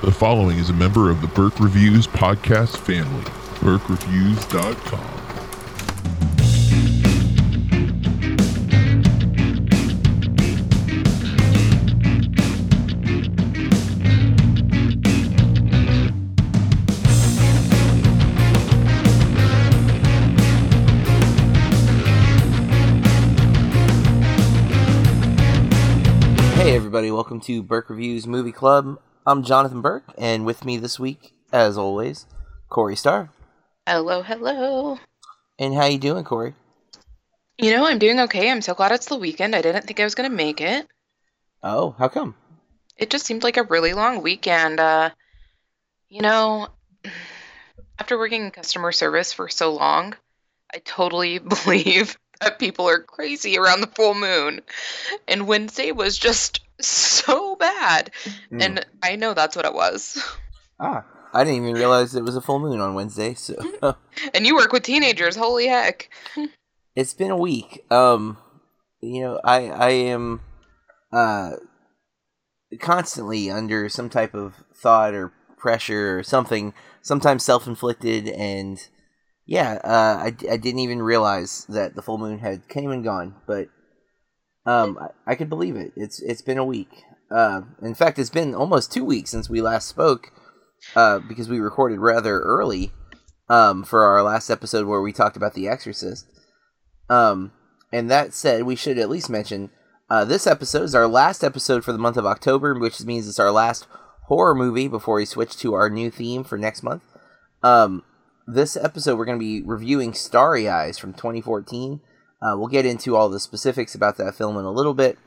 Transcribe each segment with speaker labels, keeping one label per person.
Speaker 1: The following is a member of the Burke Reviews podcast family. BurkeReviews.com.
Speaker 2: Hey everybody, welcome to Burke Reviews Movie Club. I'm Jonathan Burke, and with me this week, as always, Corey Starr.
Speaker 3: Hello, hello.
Speaker 2: And how you doing, Corey?
Speaker 3: You know, I'm doing okay. I'm so glad it's the weekend. I didn't think I was going to make it.
Speaker 2: Oh, how come?
Speaker 3: It just seemed like a really long weekend. Uh, you know, after working in customer service for so long, I totally believe that people are crazy around the full moon. And Wednesday was just so bad.
Speaker 2: Mm.
Speaker 3: And I know that's what it was.
Speaker 2: Ah, I didn't even realize it was a full moon on Wednesday, so
Speaker 3: And you work with teenagers. Holy heck.
Speaker 2: it's been a week. Um, you know, I I am uh constantly under some type of thought or pressure or something, sometimes self-inflicted, and yeah, uh, I I didn't even realize that the full moon had came and gone, but um, I, I could believe it. It's it's been a week. Uh, in fact, it's been almost two weeks since we last spoke, uh, because we recorded rather early, um, for our last episode where we talked about The Exorcist. Um, and that said, we should at least mention uh, this episode is our last episode for the month of October, which means it's our last horror movie before we switch to our new theme for next month. Um, this episode, we're going to be reviewing Starry Eyes from 2014. Uh, we'll get into all the specifics about that film in a little bit.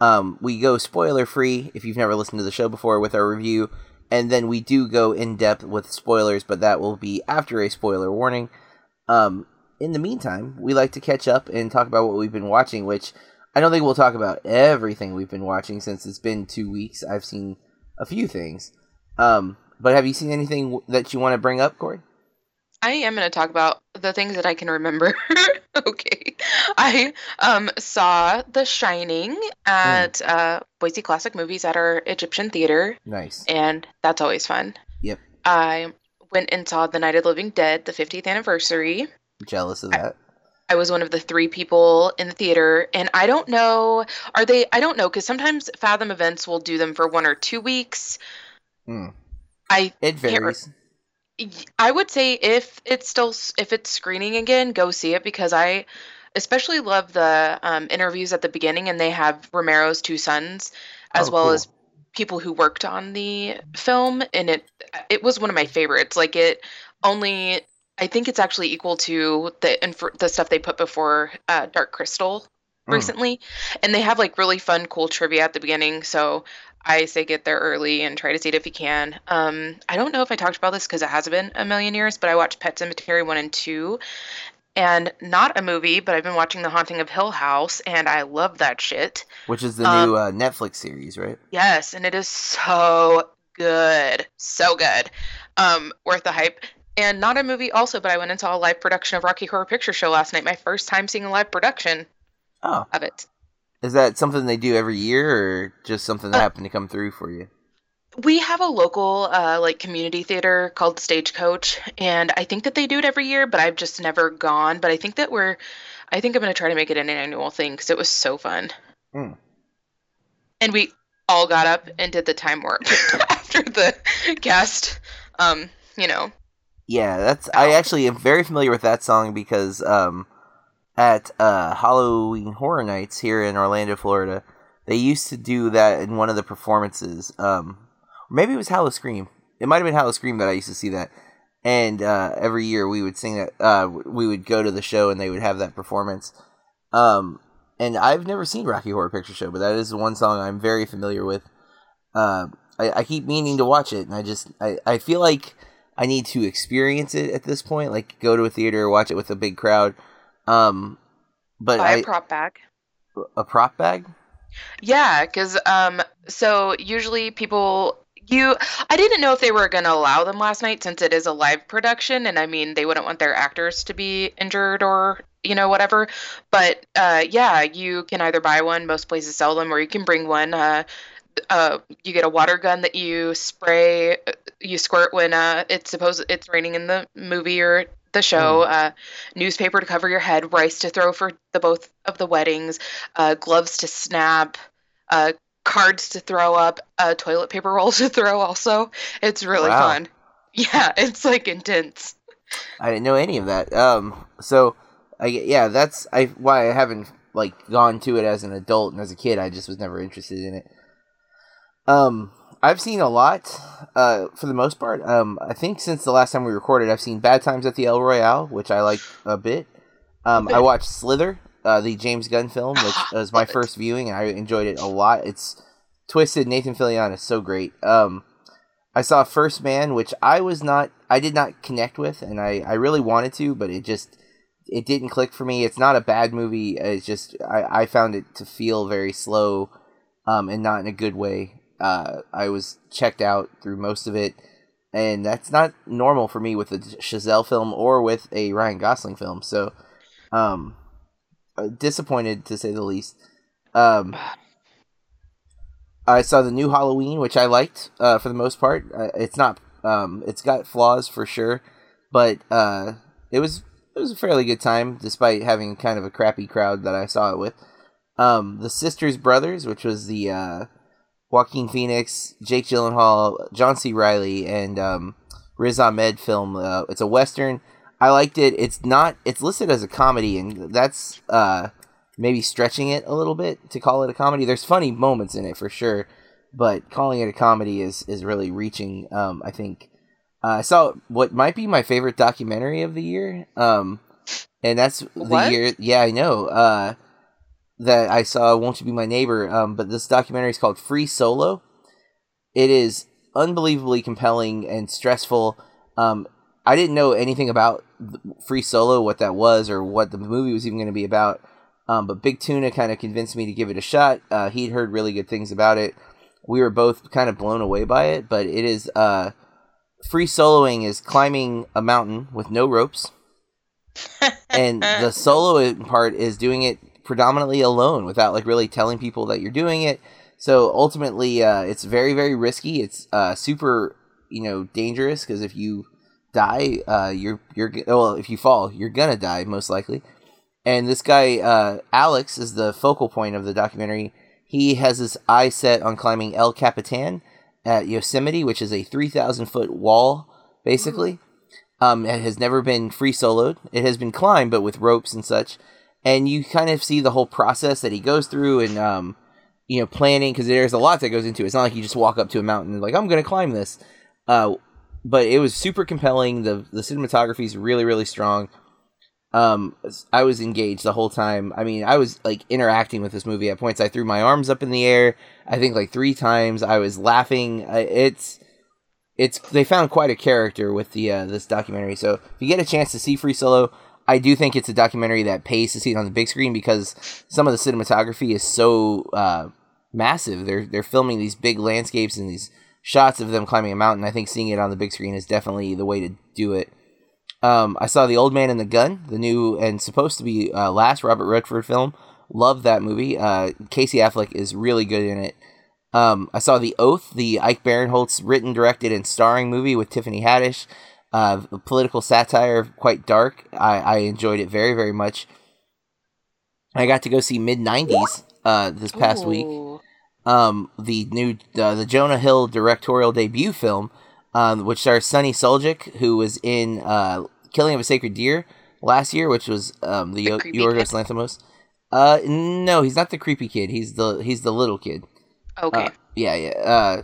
Speaker 2: Um, we go spoiler free if you've never listened to the show before with our review, and then we do go in depth with spoilers, but that will be after a spoiler warning. Um, in the meantime, we like to catch up and talk about what we've been watching, which I don't think we'll talk about everything we've been watching since it's been two weeks. I've seen a few things. Um, but have you seen anything that you want to bring up, Corey?
Speaker 3: I am going to talk about the things that I can remember. okay. I um saw The Shining at uh, Boise Classic Movies at our Egyptian theater,
Speaker 2: Nice.
Speaker 3: and that's always fun.
Speaker 2: Yep.
Speaker 3: I went and saw The Night of the Living Dead, the 50th anniversary.
Speaker 2: Jealous of that.
Speaker 3: I was one of the three people in the theater, and I don't know, are they, I don't know, because sometimes Fathom events will do them for one or two weeks.
Speaker 2: Hmm.
Speaker 3: I
Speaker 2: It varies.
Speaker 3: I would say if it's still if it's screening again, go see it because I especially love the um, interviews at the beginning, and they have Romero's two sons as
Speaker 2: Oh,
Speaker 3: well
Speaker 2: cool.
Speaker 3: as people who worked on the film, and it it was one of my favorites. Like it only, I think it's actually equal to the inf- the stuff they put before uh, Dark Crystal
Speaker 2: Mm.
Speaker 3: recently, and they have like really fun, cool trivia at the beginning. So I say get there early and try to see it if you can. Um, I don't know if I talked about this because it has been a million years, but I watched Pet Sematary one and two, and not a movie, but I've been watching The Haunting of Hill House, and I love that shit.
Speaker 2: Which is the
Speaker 3: um,
Speaker 2: new uh, Netflix series, right?
Speaker 3: Yes, and it is so good, so good, um, worth the hype. And not a movie, also, but I went and saw a live production of Rocky Horror Picture Show last night. My first time seeing a live production
Speaker 2: Oh,
Speaker 3: of it.
Speaker 2: Is that something they do every year, or just something that
Speaker 3: Uh,
Speaker 2: happened to come through for you?
Speaker 3: We have a local uh, like community theater called Stagecoach, and I think that they do it every year, but I've just never gone. But I think that we're, I think I'm gonna try to make it an annual thing because it was so fun.
Speaker 2: Hmm.
Speaker 3: And we all got up and did the time warp after the cast. Um, you know,
Speaker 2: Yeah, that's. I actually am very familiar with that song because um, at uh, Halloween Horror Nights here in Orlando, Florida, they used to do that in one of the performances. Um, maybe it was Hallow Scream. It might have been Hallow Scream that I used to see that. And uh, every year we would sing that. Uh, we would go to the show and they would have that performance. Um, and I've never seen Rocky Horror Picture Show, but that is one song I'm very familiar with. Uh, I, I keep meaning to watch it, and I just I, I feel like I need to experience it at this point, like go to a theater watch it with a big crowd. Um, but
Speaker 3: buy
Speaker 2: I,
Speaker 3: a prop bag.
Speaker 2: a prop bag.
Speaker 3: Yeah, because um, so usually people you I didn't know if they were going to allow them last night since it is a live production, and I mean they wouldn't want their actors to be injured or you know whatever. But uh, yeah, you can either buy one. Most places sell them, or you can bring one. Uh, uh, you get a water gun that you spray, uh, you squirt when uh, it's supposed it's raining in the movie or the show.
Speaker 2: Mm.
Speaker 3: Uh, newspaper to cover your head, rice to throw for the both of the weddings, uh, gloves to snap, uh, cards to throw up, uh, toilet paper rolls to throw. Also, it's really
Speaker 2: Wow.
Speaker 3: fun. Yeah, it's like intense.
Speaker 2: I didn't know any of that. Um, so I yeah, that's I why I haven't like gone to it as an adult and as a kid. I just was never interested in it. Um, I've seen a lot. Uh, for the most part. Um, I think since the last time we recorded, I've seen Bad Times at the El Royale, which I like a bit. Um, I watched Slither, uh, the James Gunn film, which was my first viewing, and I enjoyed it a lot. It's twisted. Nathan Fillion is so great. Um, I saw First Man, which I was not, I did not connect with, and I, I really wanted to, but it just, it didn't click for me. It's not a bad movie. It's just, I, I found it to feel very slow, um, and not in a good way. Uh, I was checked out through most of it, and that's not normal for me with a Chazelle film or with a Ryan Gosling film. So, um, uh, disappointed to say the least. Um, I saw the new Halloween, which I liked uh, for the most part. Uh, it's not, um, it's got flaws for sure, but uh, it was it was a fairly good time despite having kind of a crappy crowd that I saw it with. Um, the Sisters Brothers, which was the uh, Joaquin Phoenix, Jake Gyllenhaal, John C. Reilly, and um, Riz Ahmed film. Uh, it's a western. I liked it. It's not. It's listed as a comedy, and that's uh, maybe stretching it a little bit to call it a comedy. There's funny moments in it for sure, but calling it a comedy is is really reaching. Um, I think uh, I saw what might be my favorite documentary of the year. Um, and that's the
Speaker 3: What?
Speaker 2: year. Yeah, I know. Uh, that I saw "Won't You Be My Neighbor." Um, but this documentary is called "Free Solo." It is unbelievably compelling and stressful. Um, I didn't know anything about Free Solo, what that was, or what the movie was even going to be about. Um, but Big Tuna kind of convinced me to give it a shot. Uh, he'd heard really good things about it. We were both kind of blown away by it, but it is uh, free soloing is climbing a mountain with no ropes, and the solo part is doing it predominantly alone without like really telling people that you're doing it. So ultimately, uh, it's very very risky. It's uh, super you know dangerous because if you die, uh, you're you're well if you fall, you're gonna die most likely. And this guy uh, Alex is the focal point of the documentary. He has his eye set on climbing El Capitan at Yosemite, which is a three thousand foot wall, basically. Um, it has never been free soloed. It has been climbed, but with ropes and such. And you kind of see the whole process that he goes through, and um, you know, planning because there's a lot that goes into it. It's not like you just walk up to a mountain and like I'm going to climb this. Uh, but it was super compelling. The the cinematography is really really strong. Um, I was engaged the whole time. I mean, I was like interacting with this movie at points. I threw my arms up in the air. I think like three times. I was laughing. It's it's they found quite a character with the uh, this documentary. So if you get a chance to see Free Solo, I do think it's a documentary that pays to see it on the big screen because some of the cinematography is so uh, massive. They're they're filming these big landscapes and these shots of them climbing a mountain. I think seeing it on the big screen is definitely the way to do it. Um, I saw The Old Man and the Gun, the new and supposed to be uh, last Robert Redford film. Love that movie. Uh, Casey Affleck is really good in it. Um, I saw The Oath, the Ike Barinholtz written, directed, and starring movie with Tiffany Haddish. Uh, political satire, quite dark. I, I enjoyed it very, very much. I got to go see Mid '90s uh, this past week um, the new uh, the Jonah Hill directorial debut film, um, which stars Sunny Suljic, who was in uh, Killing of a Sacred Deer last year, which was um, the,
Speaker 3: The
Speaker 2: Yo- Yorgos? Lanthimos. Uh, no, he's not the creepy kid. He's the he's the little kid.
Speaker 3: Okay.
Speaker 2: Uh, yeah, yeah. Uh,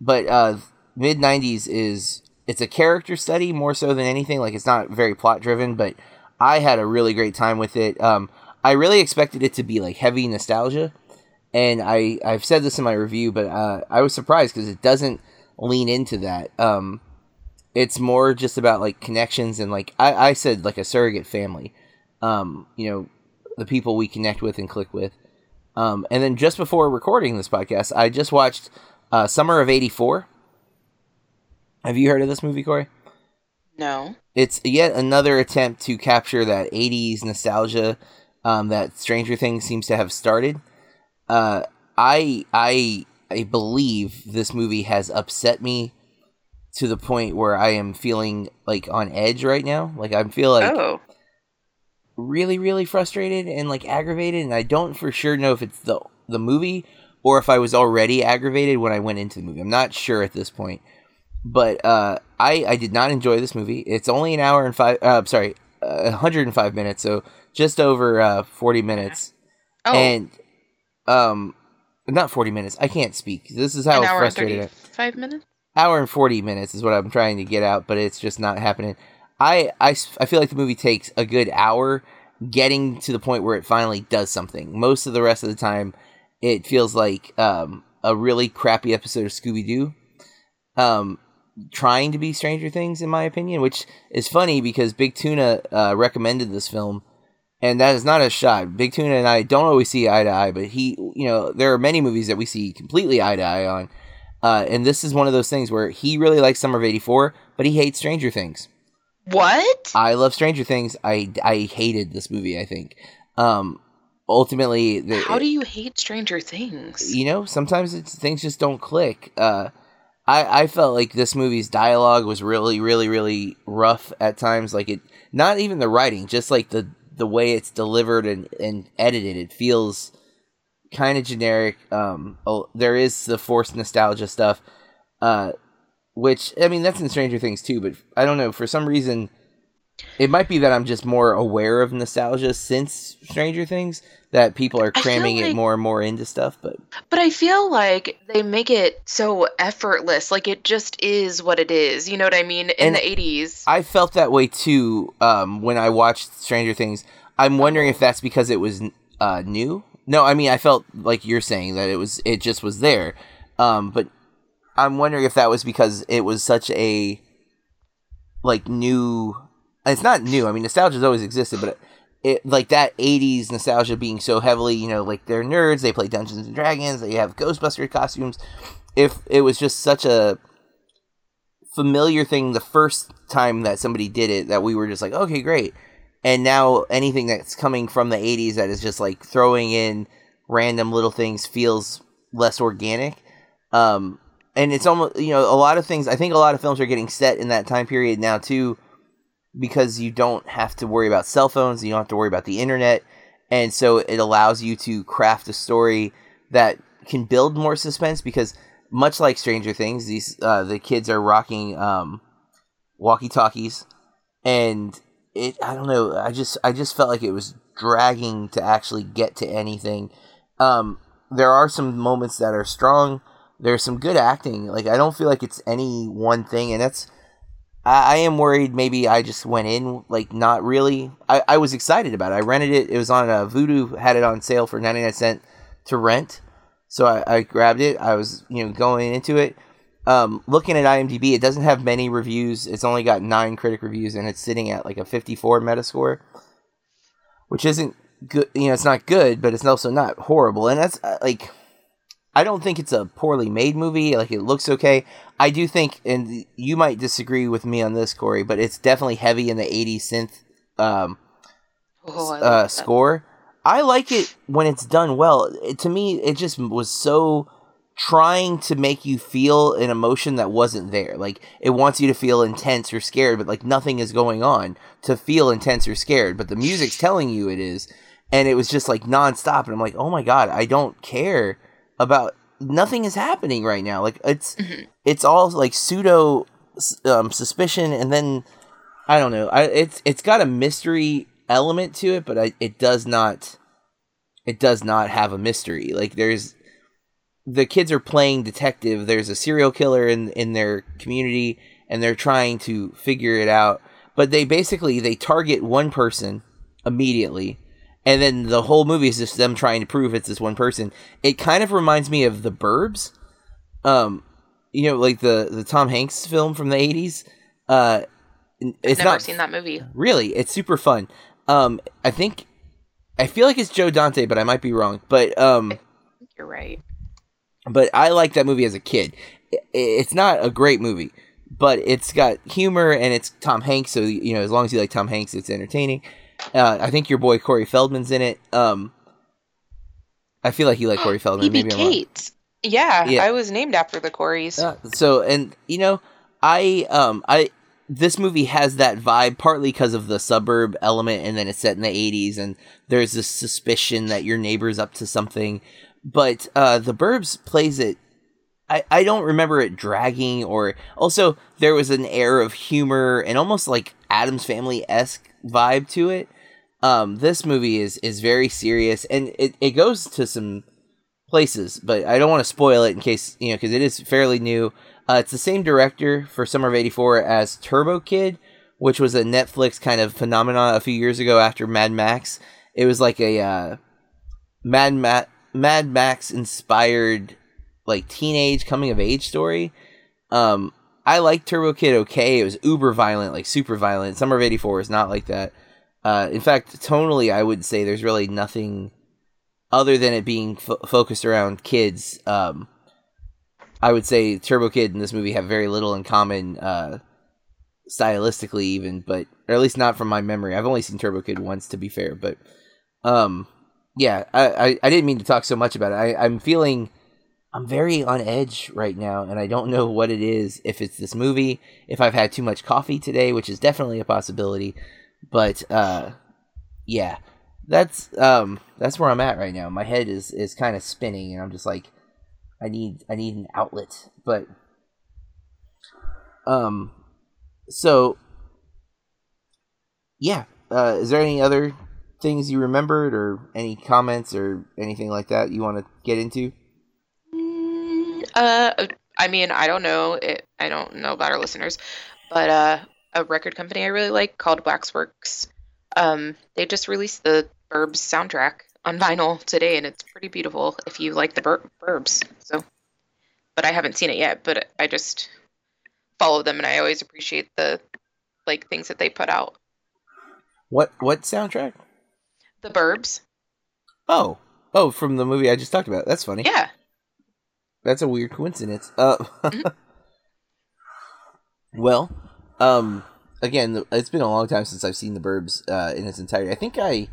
Speaker 2: but uh, mid '90s is it's a character study more so than anything. Like it's not very plot driven, but I had a really great time with it. Um, I really expected it to be like heavy nostalgia, and I I've said this in my review, but uh, I was surprised because it doesn't lean into that. Um, it's more just about like connections and like I, I said like a surrogate family. Um, you know, the people we connect with and click with. Um, and then just before recording this podcast, I just watched uh, Summer of '84. Have you heard of this movie, Corey?
Speaker 3: no.
Speaker 2: It's yet another attempt to capture that '80s nostalgia um, that Stranger Things seems to have started. Uh, I I I believe this movie has upset me to the point where I am feeling like on edge right now. Like I feel like
Speaker 3: oh,
Speaker 2: really really frustrated and like aggravated and I don't for sure know if it's the the movie or if I was already aggravated when I went into the movie. I'm not sure at this point. But uh I I did not enjoy this movie. It's only an hour and 5 uh sorry, uh, 105 minutes, so just over uh 40 minutes.
Speaker 3: oh,
Speaker 2: And um not 40 minutes. I can't speak. This is how
Speaker 3: an
Speaker 2: frustrated I
Speaker 3: thirty-five minutes.
Speaker 2: hour and 40 minutes is what I'm trying to get out, but it's just not happening. I, I, I feel like the movie takes a good hour getting to the point where it finally does something. Most of the rest of the time, it feels like um, a really crappy episode of Scooby Doo. Um, trying to be Stranger Things, in my opinion, which is funny because Big Tuna uh, recommended this film, and that is not a shot. Big Tuna and I don't always see eye to eye, but he, you know, there are many movies that we see completely eye to eye on. Uh, and this is one of those things where he really likes Summer of '84, but he hates Stranger Things.
Speaker 3: What?
Speaker 2: I love Stranger Things. I, I hated this movie. I think. Um, ultimately, the,
Speaker 3: How do you hate Stranger Things?
Speaker 2: you know sometimes it's, things just don't click. Uh, I I felt like this movie's dialogue was really really really rough at times. Like it, not even the writing, just like the the way it's delivered and and edited. It feels kind of generic. Um, oh, there is the forced nostalgia stuff. Uh, which I mean that's in Stranger Things too, but I don't know for some reason. It might be that I'm just more aware of nostalgia since Stranger Things that people are cramming it more and more into stuff, but
Speaker 3: But I feel like they make it so effortless. Like it just is what it is. You know what I mean? In the 80s.
Speaker 2: I felt that way too um, when I watched Stranger Things. I'm wondering if that's because it was uh, new. No, I mean I felt like you're saying that it was it just was there, um, but I'm wondering if that was because it was such a like new. It's not new. I mean, nostalgia's always existed, but it, it like that '80s nostalgia being so heavily, you know, like they're nerds. They play Dungeons and Dragons. They have Ghostbuster costumes. If it was just such a familiar thing the first time that somebody did it that we were just like okay great and now anything that's coming from the 80s that is just like throwing in random little things feels less organic um and it's almost you know a lot of things i think a lot of films are getting set in that time period now too because you don't have to worry about cell phones you don't have to worry about the internet and so it allows you to craft a story that can build more suspense because much like Stranger Things, these uh, the kids are rocking um, walkie talkies, and it I don't know. I just I just felt like it was dragging to actually get to anything. Um, there are some moments that are strong. There's some good acting. Like I don't feel like it's any one thing, and that's I, I am worried. Maybe I just went in like not really. I, I was excited about it. I rented it. It was on uh, Vudu. Had it on sale for ninety nine cent to rent. So I, I grabbed it. I was you know going into it. Um, looking at IMDb, it doesn't have many reviews. It's only got nine critic reviews, and it's sitting at like a 54 Metascore, which isn't good. You know, it's not good, but it's also not horrible. And that's uh, like, I don't think it's a poorly made movie. Like it looks okay. I do think, and you might disagree with me on this, Corey, but it's definitely heavy in the 80s synth um,
Speaker 3: Oh, I
Speaker 2: uh, score. I like it when it's done well. It, to me, it just was so trying to make you feel an emotion that wasn't there. Like it wants you to feel intense or scared, but like nothing is going on to feel intense or scared. But the music's telling you it is, and it was just like nonstop. And I'm like, oh my god, I don't care about nothing is happening right now. Like it's
Speaker 3: Mhm.
Speaker 2: it's all like pseudo um, suspicion, and then I don't know. I it's it's got a mystery element to it, but I, it does not it does not have a mystery. Like there's the kids are playing detective. There's a serial killer in in their community, and they're trying to figure it out. But they basically they target one person immediately, and then the whole movie is just them trying to prove it's this one person. It kind of reminds me of The Burbs, um, you know, like the the Tom Hanks film from the '80s. Uh, it's
Speaker 3: I've never
Speaker 2: not
Speaker 3: seen that movie.
Speaker 2: Really, it's super fun. Um, I think I feel like it's Joe Dante, but I might be wrong. But um,
Speaker 3: You're right.
Speaker 2: but I like that movie as a kid. It's not a great movie, but it's got humor and it's Tom Hanks. So you know, as long as you like Tom Hanks, it's entertaining. Uh, I think your boy Corey Feldman's in it. Um, I feel like you like Corey Feldman.
Speaker 3: E.B.
Speaker 2: Maybe I'm
Speaker 3: Yeah,
Speaker 2: Yeah.
Speaker 3: I was named after the Coreys.
Speaker 2: Uh, so and you know i um i this movie has that vibe partly because of the suburb element and then it's set in the 80s and there's this suspicion that your neighbor's up to something but uh the burbs plays it i i don't remember it dragging or also there was an air of humor and almost like Addams Family-esque vibe to it um this movie is is very serious and it, it goes to some places, but I don't want to spoil it in case you know because it is fairly new. Uh, it's the same director for Summer of '84 as Turbo Kid, which was a Netflix kind of phenomenon a few years ago after Mad Max. It was like a uh, Mad Ma- Mad Max inspired like teenage coming of age story. Um, I like Turbo Kid okay. It was uber violent, like super violent. Summer of '84 is not like that. Uh, in fact, tonally, I would say there's really nothing other than it being fo- focused around kids, um, I would say Turbo Kid and this movie have very little in common, uh, stylistically, even, but or at least not from my memory. I've only seen Turbo Kid once, to be fair, but um, yeah, I, I, I didn't mean to talk so much about it. I, I'm feeling I'm very on edge right now, and I don't know what it is. If it's this movie, if I've had too much coffee today, which is definitely a possibility, but uh, yeah that's um that's where I'm at right now. My head is is kind of spinning, and I'm just like, I need I need an outlet. But um, so yeah, uh, is there any other things you remembered, or any comments, or anything like that you want to get into?
Speaker 3: Uh, I mean, I don't know. It, I don't know about our listeners, but uh, a record company I really like called Waxworks. Um, they just released the Burbs soundtrack on vinyl today, and it's pretty beautiful if you like the Bur- Burbs. So, but I haven't seen it yet. But I just follow them, and I always appreciate the like things that they put out.
Speaker 2: What what soundtrack?
Speaker 3: The Burbs,
Speaker 2: Oh oh, from the movie I just talked about. That's funny.
Speaker 3: yeah.
Speaker 2: That's a weird coincidence. Uh,
Speaker 3: Mhm.
Speaker 2: well, um, again, it's been a long time since I've seen the Burbs uh, in its entirety. I think I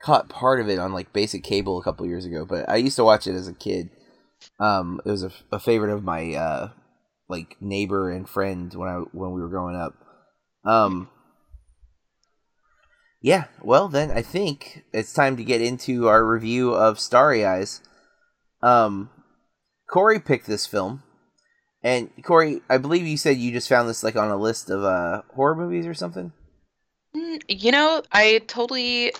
Speaker 2: caught part of it on like basic cable a couple years ago, but I used to watch it as a kid. Um, it was a, a favorite of my uh, like neighbor and friend when I when we were growing up. Um, yeah, well then I think it's time to get into our review of Starry Eyes. Um, Corey picked this film, and Corey, I believe you said you just found this like on a list of uh horror movies or something.
Speaker 3: Mm, You know, I totally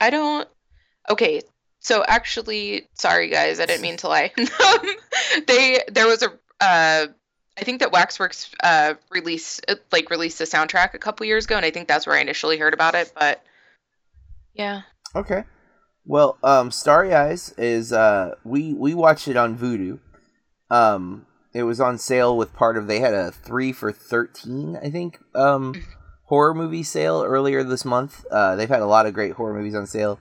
Speaker 3: I don't Okay, so actually sorry guys, I didn't mean to lie. they there was a uh I think that Waxworks uh released uh, like released the soundtrack a couple years ago and I think that's where I initially heard about it, but yeah.
Speaker 2: Okay. Well, um, Starry Eyes is uh we we watched it on Vudu. Um, it was on sale with part of they had a three for thirteen, I think, um, horror movie sale earlier this month. Uh, they've had a lot of great horror movies on sale,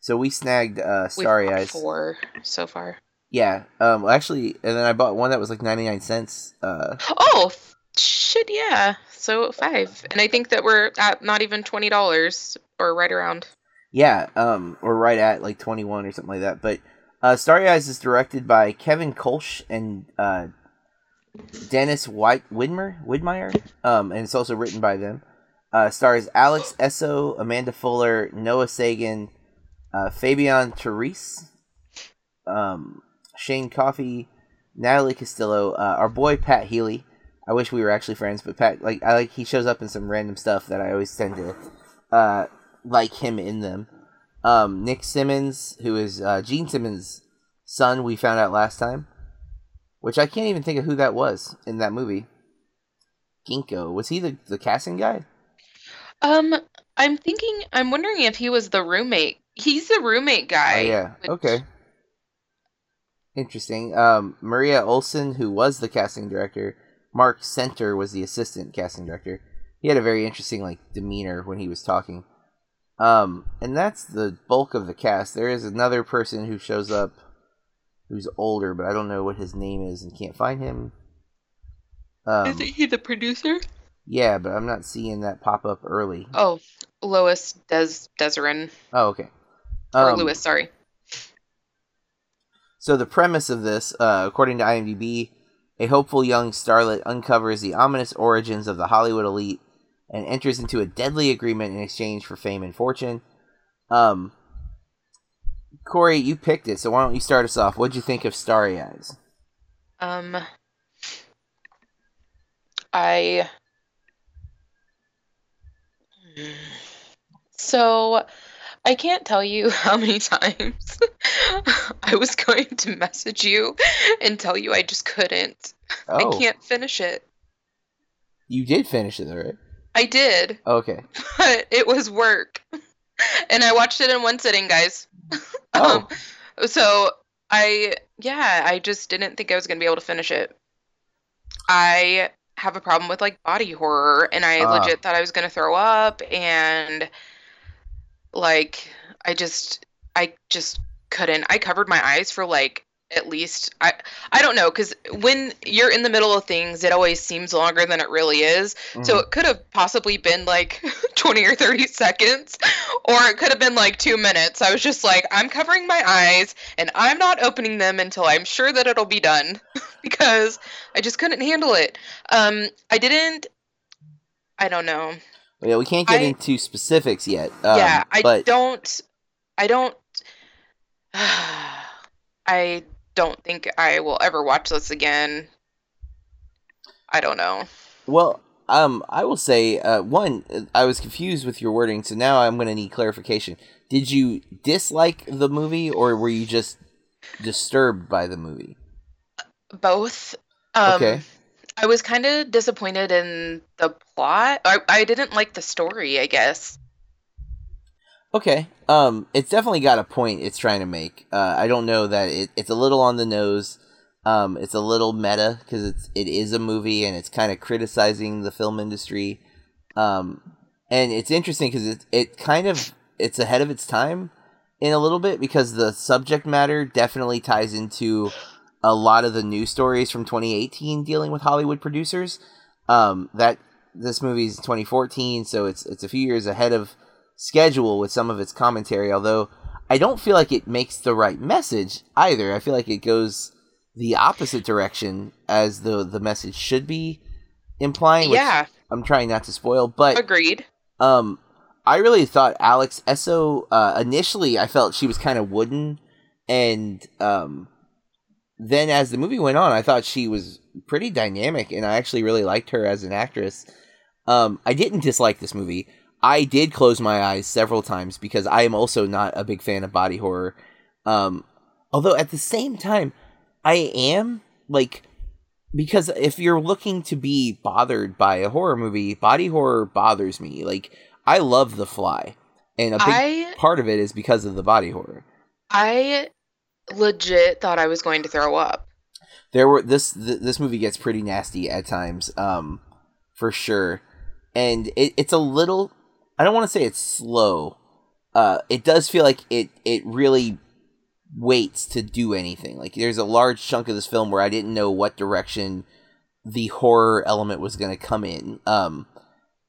Speaker 2: so we snagged uh Starry Eyes.
Speaker 3: four so far.
Speaker 2: Yeah. Um. Actually, and then I bought one that was like ninety nine cents. Uh.
Speaker 3: Oh, shit, yeah. So five. And I think that we're at not even $20 or right around.
Speaker 2: Yeah, um, or right at like 21 or something like that. But uh, Starry Eyes is directed by Kevin Kolsch and uh, Dennis White Widmer Widmyer, um, and it's also written by them. Uh, stars Alex Essoe, Amanda Fuller, Noah Segan, uh, Fabianne Therese, um, Shane Coffey, Natalie Castillo, uh, our boy Pat Healy. I wish we were actually friends, but Pat, like, I like he shows up in some random stuff that I always tend to uh, like him in them. Um, Nick Simmons, who is uh, Gene Simmons' son, we found out last time, which I can't even think of who that was in that movie. Ginko was he the the casting guy?
Speaker 3: Um, I'm thinking, I'm wondering if he was the roommate. He's the roommate guy.
Speaker 2: oh yeah,
Speaker 3: which-
Speaker 2: okay, interesting. Um, Maria Olsen, who was the casting director, Marc Senter was the assistant casting director. He had a very interesting like demeanor when he was talking. Um, and that's the bulk of the cast. There is another person who shows up who's older, but I don't know what his name is and can't find him. Um,
Speaker 3: Isn't he the producer?
Speaker 2: yeah, but I'm not seeing that pop up early.
Speaker 3: Oh, Lois Des Deserin
Speaker 2: Oh, okay.
Speaker 3: or
Speaker 2: Um,
Speaker 3: Lewis, sorry.
Speaker 2: So the premise of this, uh, according to IMDb, a hopeful young starlet uncovers the ominous origins of the Hollywood elite and enters into a deadly agreement in exchange for fame and fortune. Um, Corey, you picked it, so why don't you start us off? What'd you think of Starry Eyes?
Speaker 3: Um, I. So, I can't tell you how many times I was going to message you and tell you I just couldn't.
Speaker 2: Oh,
Speaker 3: I can't finish it.
Speaker 2: you did finish it, right?
Speaker 3: I did,
Speaker 2: Okay.
Speaker 3: but it was work. And I watched it in one sitting, guys.
Speaker 2: Oh,
Speaker 3: Um, so I, yeah, I just didn't think I was going to be able to finish it. I have a problem with like body horror, and I
Speaker 2: Ah.
Speaker 3: legit thought I was going to throw up, and like, I just, I just couldn't. I covered my eyes for like at least I I don't know because when you're in the middle of things, it always seems longer than it really is. So
Speaker 2: mhm.
Speaker 3: it could have possibly been like 20 or 30 seconds, or it could have been like two minutes. I was just like, I'm covering my eyes and I'm not opening them until I'm sure that it'll be done because I just couldn't handle it. Um, I didn't. I don't know.
Speaker 2: yeah, we can't get
Speaker 3: I-
Speaker 2: into specifics yet. Um,
Speaker 3: yeah, I
Speaker 2: but
Speaker 3: don't. I don't. I don't think I will ever watch this again. I don't know.
Speaker 2: Well, um, I will say, uh, one, I was confused with your wording, so now I'm going to need clarification. Did you dislike the movie, or were you just disturbed by the movie?
Speaker 3: Both. Um,
Speaker 2: Okay.
Speaker 3: I was kind of disappointed in the plot. I, I didn't like the story, I guess.
Speaker 2: Okay. Um, it's definitely got a point it's trying to make. Uh, I don't know that it, it's a little on the nose. Um, it's a little meta because it's it is a movie and it's kind of criticizing the film industry. Um, and it's interesting because it it kind of it's ahead of its time in a little bit because the subject matter definitely ties into a lot of the news stories from 2018 dealing with Hollywood producers. Um, that this movie's 2014, so it's it's a few years ahead of schedule with some of its commentary. Although I don't feel like it makes the right message either. I feel like it goes the opposite direction as the the message should be implying. Which
Speaker 3: yeah,
Speaker 2: I'm trying not to spoil, but
Speaker 3: agreed.
Speaker 2: um, I really thought Alex Essoe. Uh, initially, I felt she was kind of wooden, and um, then as the movie went on, I thought she was pretty dynamic, and I actually really liked her as an actress. Um, I didn't dislike this movie. I did close my eyes several times because I am also not a big fan of body horror. Um, although at the same time, I am like because if you're looking to be bothered by a horror movie, body horror bothers me. Like I love The Fly, and a big
Speaker 3: I
Speaker 2: part of it is because of the body horror.
Speaker 3: I legit thought I was going to throw up.
Speaker 2: There were this th- this movie gets pretty nasty at times, um, for sure, and it, it's a little. I don't want to say it's slow. Uh, it does feel like it it really waits to do anything. Like there's a large chunk of this film where I didn't know what direction the horror element was going to come in. Um,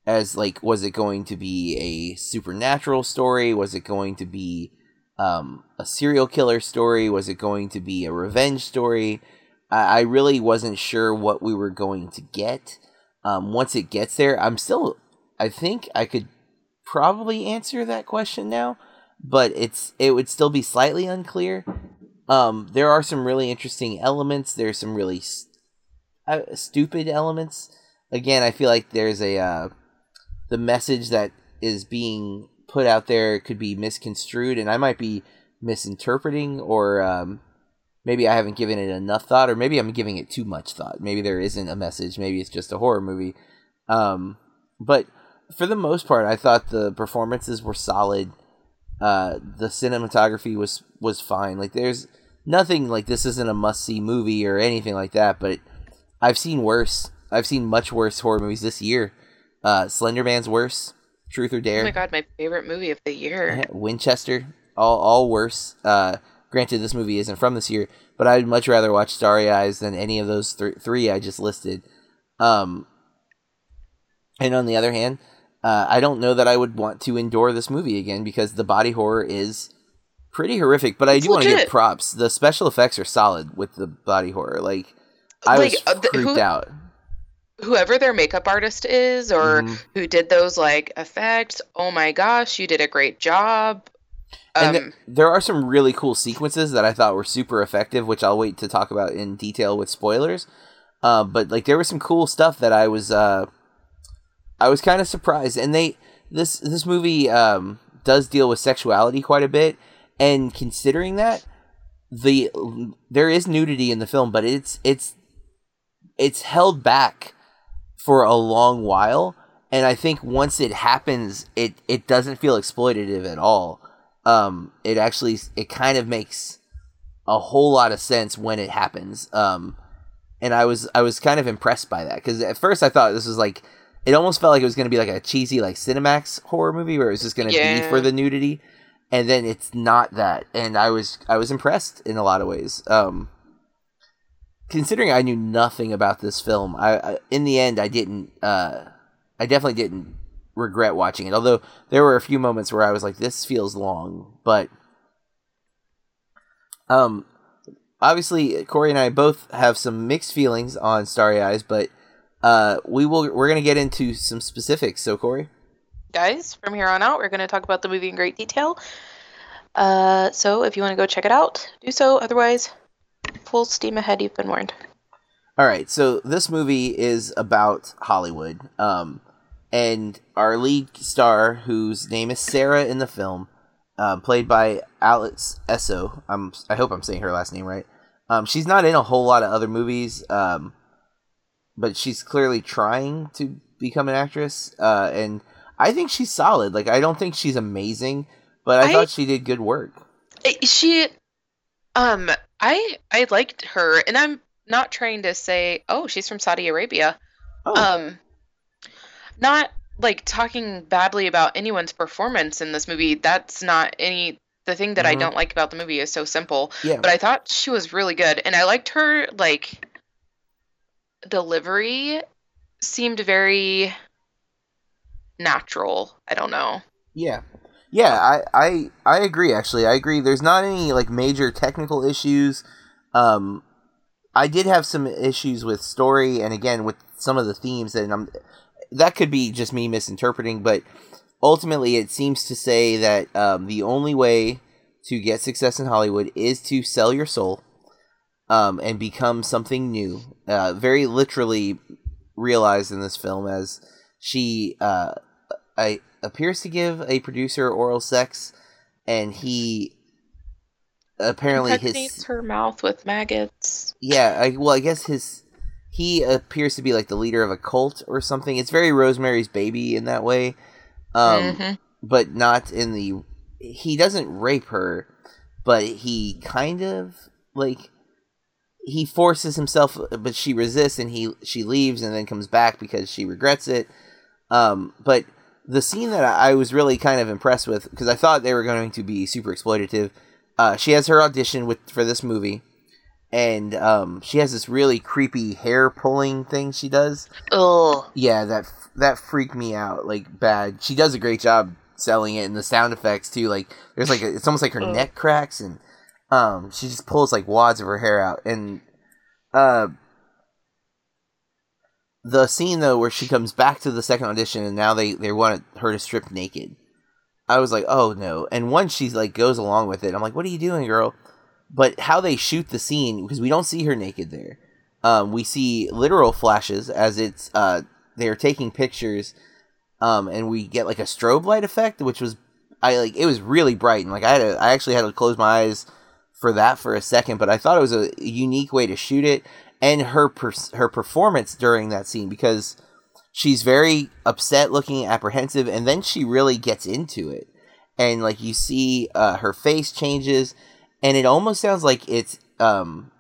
Speaker 2: as like, was it going to be a supernatural story? Was it going to be um, a serial killer story? Was it going to be a revenge story? I, I really wasn't sure what we were going to get. Um, once it gets there, I'm still. I think I could probably answer that question now, but it's it would still be slightly unclear. Um, there are some really interesting elements. There's some really st- uh, stupid elements. Again, I feel like there's a uh, the message that is being put out there could be misconstrued, and I might be misinterpreting, or um, maybe I haven't given it enough thought, or maybe I'm giving it too much thought. Maybe there isn't a message. Maybe it's just a horror movie. Um, but for the most part, I thought the performances were solid. Uh, the cinematography was was fine. Like there's nothing like this isn't a must see movie or anything like that. But I've seen worse. I've seen much worse horror movies this year. Uh, Slender Man's worse. Truth or Dare.
Speaker 3: Oh my god, my favorite movie of the year.
Speaker 2: Winchester, all all worse. Uh, granted, this movie isn't from this year, but I'd much rather watch Starry Eyes than any of those th- three I just listed. Um, and on the other hand, uh, I don't know that I would want to endure this movie again because the body horror is pretty horrific. But I
Speaker 3: It's
Speaker 2: do want to give props. The special effects are solid with the body horror. Like I
Speaker 3: Like,
Speaker 2: was
Speaker 3: uh, the-
Speaker 2: creeped
Speaker 3: who-
Speaker 2: out.
Speaker 3: Whoever their makeup artist is, or
Speaker 2: Mhm.
Speaker 3: who did those like effects, oh my gosh, you did a great job.
Speaker 2: And
Speaker 3: Um,
Speaker 2: th- there are some really cool sequences that I thought were super effective, which I'll wait to talk about in detail with spoilers. Uh, but like there was some cool stuff that I was uh, I was kind of surprised, and they this this movie um, does deal with sexuality quite a bit, and considering that the there is nudity in the film, but it's it's it's held back for a long while, and I think once it happens, it it doesn't feel exploitative at all um, it actually it kind of makes a whole lot of sense when it happens. Um, and I was I was kind of impressed by that because at first I thought this was like it almost felt like it was going to be like a cheesy like Cinemax horror movie where it was just going to be for the nudity, and then it's not that. And I was I was impressed in a lot of ways. Um, considering I knew nothing about this film, I, I in the end I didn't. Uh, I definitely didn't regret watching it. Although there were a few moments where I was like, "This feels long," but um, obviously Corey and I both have some mixed feelings on Starry Eyes, but uh, we will we're gonna get into some specifics. So Corey,
Speaker 3: guys, from here on out, we're going to talk about the movie in great detail. Uh, so if you want to go check it out, do so. Otherwise, full steam ahead. You've been warned.
Speaker 2: all right. So this movie is about Hollywood, um, and our lead star, whose name is Sarah in the film, uh, played by Alex Essoe. I'm I hope I'm saying her last name right. Um, she's not in a whole lot of other movies, um, but she's clearly trying to become an actress, uh, and I think she's solid. Like I don't think she's amazing, but I,
Speaker 3: I-
Speaker 2: thought she did good work.
Speaker 3: She, um, I I liked her, and I'm not trying to say, oh, she's from Saudi Arabia.
Speaker 2: Oh,
Speaker 3: Um, not like talking badly about anyone's performance in this movie. That's not any. The thing that I
Speaker 2: Mhm.
Speaker 3: don't like about the movie is so simple.
Speaker 2: yeah,
Speaker 3: But I thought she was really good, and I liked her like delivery. Seemed very natural. I don't know.
Speaker 2: Yeah. Yeah, I, I I agree actually. I agree. There's not any like major technical issues. Um I did have some issues with story and again with some of the themes that I'm that could be just me misinterpreting, but ultimately it seems to say that um, the only way to get success in Hollywood is to sell your soul um, and become something new. Uh, very literally realized in this film as she uh, I, appears to give a producer oral sex, and he apparently
Speaker 3: Impregnates
Speaker 2: his
Speaker 3: her mouth with maggots.
Speaker 2: yeah. I, well, I guess his he appears to be like the leader of a cult or something. It's very Rosemary's Baby in that way, um,
Speaker 3: Mhm.
Speaker 2: but not in the. He doesn't rape her, but he kind of like he forces himself, but she resists, and he she leaves and then comes back because she regrets it. Um, but the scene that I was really kind of impressed with because I thought they were going to be super exploitative. Uh, she has her audition with for this movie, and um, she has this really creepy hair pulling thing she does.
Speaker 3: Ugh.
Speaker 2: Yeah, that that freaked me out like bad. She does a great job selling it, and the sound effects too. Like there's like a, it's almost like her
Speaker 3: Ugh.
Speaker 2: neck cracks, and um, she just pulls like wads of her hair out, and uh. The scene though, where she comes back to the second audition, and now they they want her to strip naked. I was like, oh no! And once she like goes along with it, I'm like, what are you doing, girl? But how they shoot the scene because we don't see her naked there. Um, we see literal flashes as it's uh they're taking pictures, um, and we get like a strobe light effect, which was I like it was really bright and like I had to, I actually had to close my eyes for that for a second, but I thought it was a unique way to shoot it and her per- her performance during that scene because she's very upset looking apprehensive and then she really gets into it. And like you see uh, her face changes and it almost sounds like it's um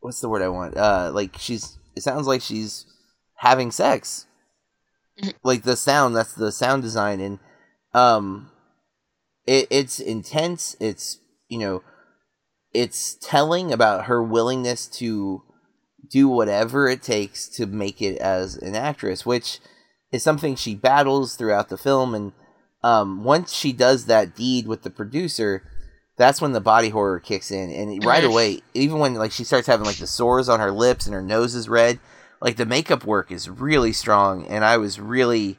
Speaker 2: what's the word i want? Uh like she's it sounds like she's having sex.
Speaker 3: Mhm.
Speaker 2: like the sound that's the sound design and um it, it's intense it's you know it's telling about her willingness to do whatever it takes to make it as an actress, which is something she battles throughout the film. And um, once she does that deed with the producer, that's when the body horror kicks in, and right away, even when like she starts having like the sores on her lips and her nose is red, like the makeup work is really strong, and I was really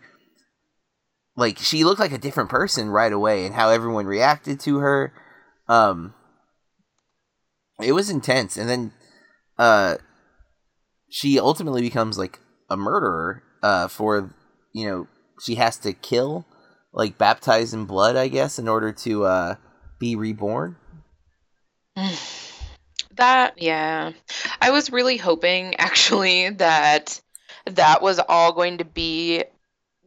Speaker 2: like she looked like a different person right away, and how everyone reacted to her. Um, it was intense, and then uh, she ultimately becomes like a murderer. Uh, for you know, she has to kill, like baptize in blood, I guess, in order to uh be reborn.
Speaker 3: That yeah. I was really hoping actually that that was all going to be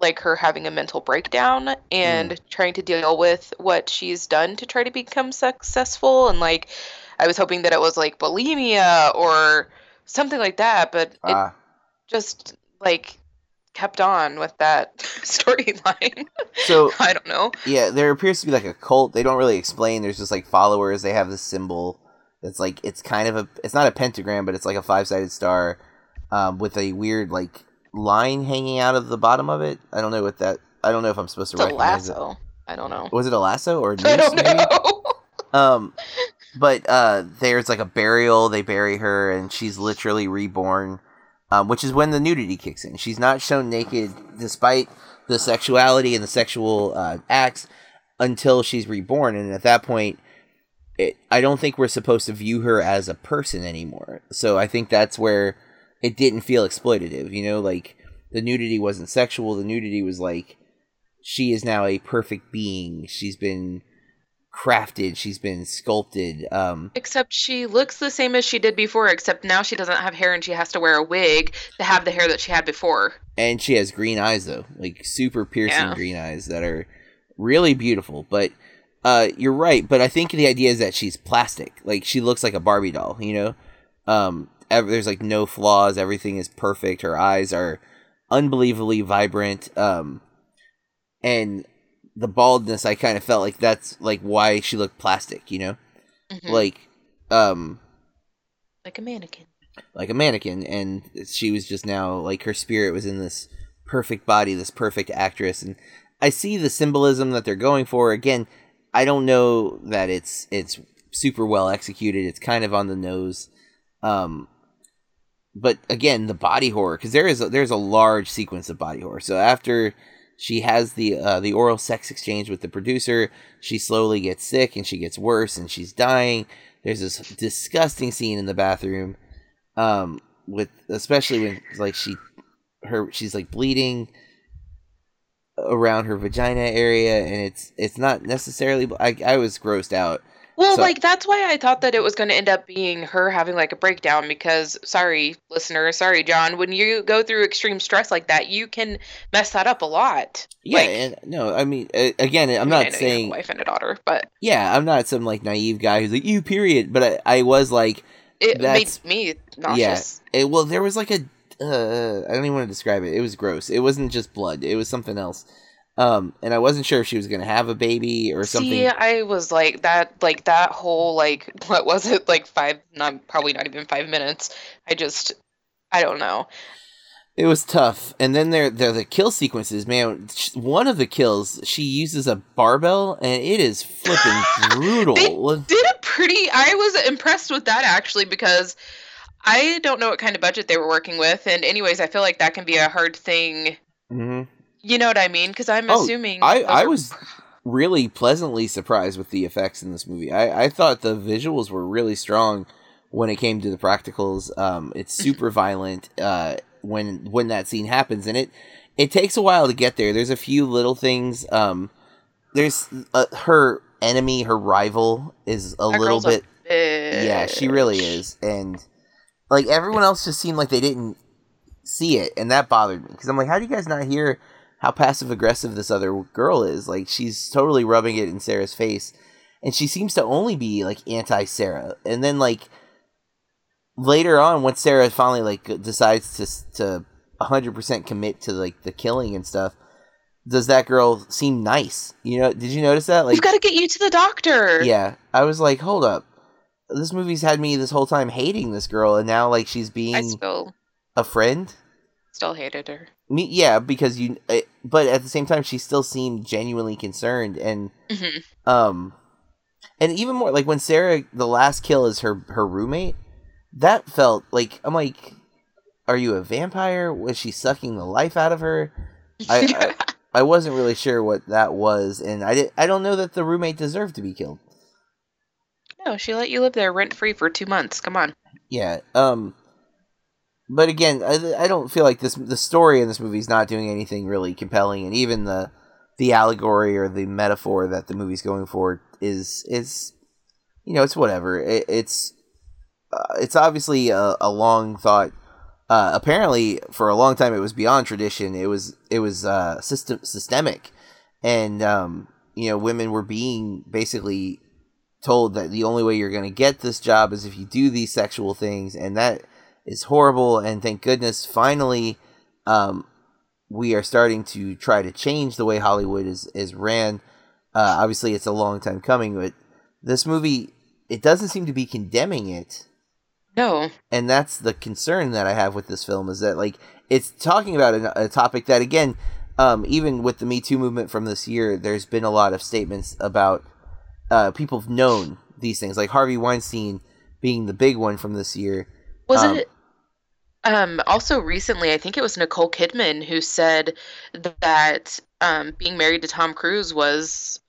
Speaker 3: like her having a mental breakdown and
Speaker 2: Mm.
Speaker 3: trying to deal with what she's done to try to become successful and like I was hoping that it was like bulimia or something like that, but it
Speaker 2: Ah,
Speaker 3: just like kept on with that storyline.
Speaker 2: so
Speaker 3: I don't know.
Speaker 2: yeah, there appears to be like a cult. They don't really explain. There's just like followers. They have this symbol that's like it's kind of a it's not a pentagram, but it's like a five sided star, um, with a weird like line hanging out of the bottom of it. I don't know what that. I don't know if I'm supposed to
Speaker 3: It's a
Speaker 2: recognize it.
Speaker 3: lasso. I don't know.
Speaker 2: Was it a lasso or a
Speaker 3: I
Speaker 2: noose?
Speaker 3: don't
Speaker 2: maybe?
Speaker 3: know.
Speaker 2: Um, but uh, there's like a burial. They bury her, and she's literally reborn. Um, which is when the nudity kicks in. She's not shown naked, despite the sexuality and the sexual uh, acts, until she's reborn. And at that point, it, I don't think we're supposed to view her as a person anymore. So I think that's where it didn't feel exploitative. You know, like the nudity wasn't sexual. The nudity was like she is now a perfect being. She's been crafted. She's been sculpted. Um,
Speaker 3: Except she looks the same as she did before, except now she doesn't have hair and she has to wear a wig to have the hair that she had before.
Speaker 2: and she has green eyes though, like super piercing
Speaker 3: Yeah.
Speaker 2: green eyes that are really beautiful. But uh, you're right. But I think the idea is that she's plastic. Like she looks like a Barbie doll. You know, um, ev- there's like no flaws. Everything is perfect. Her eyes are unbelievably vibrant. Um, and the baldness, I kind of felt like that's like why she looked plastic. You know,
Speaker 3: Mhm.
Speaker 2: like um
Speaker 3: like a mannequin.
Speaker 2: like a mannequin and she was just now like her spirit was in this perfect body this perfect actress and i see the symbolism that they're going for again i don't know that it's it's super well executed it's kind of on the nose um but again the body horror because there is a, there's a large sequence of body horror so after she has the uh, the oral sex exchange with the producer. She slowly gets sick and she gets worse and she's dying. There's this disgusting scene in the bathroom um with especially when like she her she's like bleeding around her vagina area and it's it's not necessarily I, I was grossed out
Speaker 3: Well,
Speaker 2: So-
Speaker 3: like that's why I thought that it was going to end up being her having like a breakdown because sorry, listener, sorry, John, when you go through extreme stress like that, you can mess that up a lot.
Speaker 2: yeah
Speaker 3: Like-
Speaker 2: and no i mean uh, again i'm
Speaker 3: I mean, I
Speaker 2: not
Speaker 3: know you have a
Speaker 2: saying
Speaker 3: wife and a daughter, but
Speaker 2: yeah i'm not some like naive guy who's like you period but i, I was like
Speaker 3: it
Speaker 2: That's-
Speaker 3: made me nauseous.
Speaker 2: it, well there was like a uh, i don't even want to describe it it was gross it wasn't just blood it was something else um and i wasn't sure if she was gonna have a baby or something
Speaker 3: See, I was like that, like that whole like what was it, like five? Not probably not even five minutes. I just, I don't know.
Speaker 2: It was tough, and then there, there the kill sequences. Man, one of the kills, she uses a barbell, and it is flipping brutal.
Speaker 3: They Did it pretty. I was impressed with that actually because I don't know what kind of budget they were working with, and anyways, I feel like that can be a hard thing.
Speaker 2: hmm
Speaker 3: You know what I mean? Because I'm
Speaker 2: Oh,
Speaker 3: assuming
Speaker 2: I, I
Speaker 3: are-
Speaker 2: was really pleasantly surprised with the effects in this movie. I, I thought the visuals were really strong when it came to the practicals. Um, it's super violent uh, when when that scene happens, and it it takes a while to get there. There's a few little things. Um, there's uh, her enemy, her rival, is a
Speaker 3: That
Speaker 2: little
Speaker 3: girl's a
Speaker 2: bit. Yeah, she really is, and like everyone else just seemed like they didn't see it, and that bothered me because I'm like, how do you guys not hear how passive aggressive this other girl is? Like she's totally rubbing it in Sarah's face, and she seems to only be like anti Sarah, and then like later on, once Sarah finally like decides to to 100 percent commit to like the killing and stuff. Does that girl seem nice? You know, did you notice that? Like,
Speaker 3: We've got to get you to the doctor.
Speaker 2: yeah, I was like, hold up. This movie's had me this whole time hating this girl, and now like she's being
Speaker 3: still
Speaker 2: a friend.
Speaker 3: still hated her.
Speaker 2: Me, yeah, because you. uh, But at the same time, she still seemed genuinely concerned, and
Speaker 3: hmm
Speaker 2: um, and even more like when Sarah, the last kill is her her roommate. That felt like I'm like, are you a vampire? Was she sucking the life out of her? I, I I wasn't really sure what that was, and I did, I don't know that the roommate deserved to be killed.
Speaker 3: no, she let you live there rent free for two months. Come on.
Speaker 2: Yeah. Um. But again, I, I don't feel like this the story in this movie is not doing anything really compelling, and even the the allegory or the metaphor that the movie's going for is is you know it's whatever. It, it's uh, it's obviously a, a long thought. Uh, apparently, for a long time, it was beyond tradition. It was it was uh, system systemic, and um, you know women were being basically told that the only way you're going to get this job is if you do these sexual things, and that is horrible. And thank goodness, finally, um, we are starting to try to change the way Hollywood is is ran. Uh, obviously, it's a long time coming, but this movie it doesn't seem to be condemning it,
Speaker 3: No.
Speaker 2: and that's the concern that I have with this film is that like it's talking about a, a topic that again, um, even with the Me Too movement from this year, there's been a lot of statements about uh, people have known these things, like Harvey Weinstein being the big one from this year.
Speaker 3: Was
Speaker 2: Um,
Speaker 3: it um also recently I think it was Nicole Kidman who said that um being married to Tom Cruise was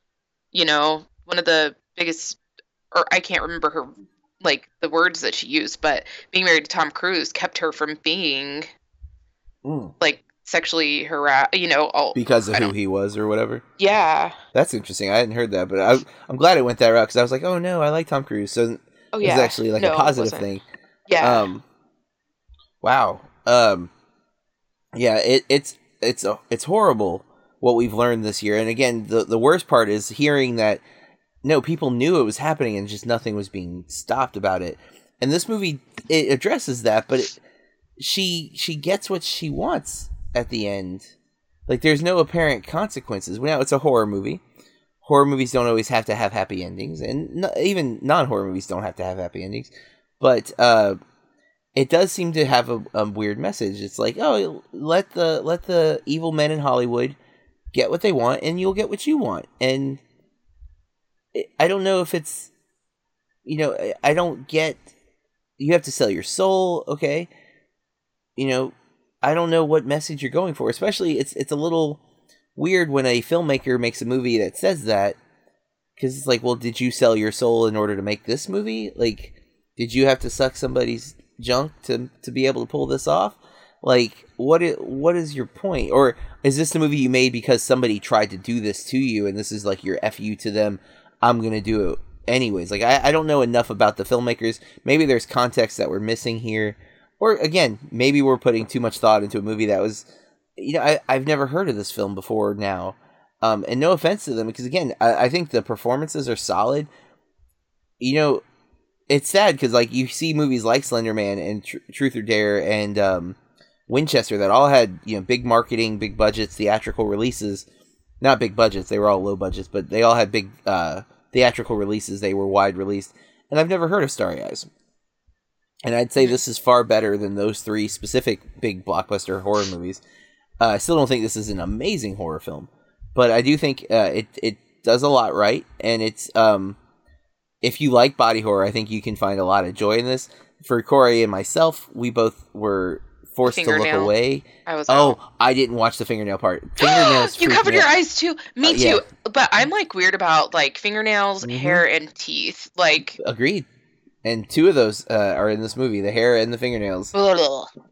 Speaker 3: you know one of the biggest or I can't remember her like the words that she used but being married to Tom Cruise kept her from being
Speaker 2: Mm.
Speaker 3: like sexually harassed you know all
Speaker 2: because of who he was or whatever.
Speaker 3: yeah
Speaker 2: That's interesting. I hadn't heard that, but I, I'm glad it went that route because I was like, oh no, I like Tom Cruise, so
Speaker 3: oh
Speaker 2: it's
Speaker 3: yeah
Speaker 2: actually like
Speaker 3: No,
Speaker 2: a positive thing.
Speaker 3: yeah
Speaker 2: Um, wow. Um, yeah, it, it's it's a, it's horrible what we've learned this year, and again, the the worst part is hearing that no people knew it was happening and just nothing was being stopped about it. And this movie it addresses that, but it, she she gets what she wants at the end. Like there's no apparent consequences. Now it's a horror movie. Horror movies don't always have to have happy endings, and even non-horror movies don't have to have happy endings. But uh, it does seem to have a, a weird message. It's like, oh, let the let the evil men in Hollywood get what they want, and you'll get what you want. And it, I don't know if it's, you know, I- I don't get. You have to sell your soul, okay? You know, I don't know what message you're going for. Especially, it's it's a little weird when a filmmaker makes a movie that says that, because it's like, well, did you sell your soul in order to make this movie? Like, did you have to suck somebody's junk to to be able to pull this off? Like, what is what is your point? Or is this the movie you made because somebody tried to do this to you, and this is like your fu to them? I'm gonna do it anyways. Like, I, I don't know enough about the filmmakers. Maybe there's context that we're missing here, or again, maybe we're putting too much thought into a movie that was, you know, I, I've never heard of this film before now. Um, and no offense to them, because again, I, I think the performances are solid. You know, it's sad because like you see movies like Slender Man and Tr- Truth or Dare and um, Winchester that all had you know big marketing, big budgets, theatrical releases. Not big budgets; they were all low budgets, but they all had big uh, theatrical releases. They were wide released, and I've never heard of Starry Eyes. And I'd say this is far better than those three specific big blockbuster horror movies. Uh, I still don't think this is an amazing horror film, but I do think uh, it it does a lot right, and it's um, if you like body horror, I think you can find a lot of joy in this. For Corey and myself, we both were forced to look away.
Speaker 3: I was
Speaker 2: Oh,
Speaker 3: out.
Speaker 2: I didn't watch the fingernail part. Fingernails.
Speaker 3: you covered your
Speaker 2: out.
Speaker 3: eyes too. Me
Speaker 2: Uh, yeah.
Speaker 3: too. But I'm like weird about like fingernails,
Speaker 2: Mhm.
Speaker 3: hair, and teeth. Like,
Speaker 2: Agreed. And two of those uh, are in this movie: the hair and the fingernails.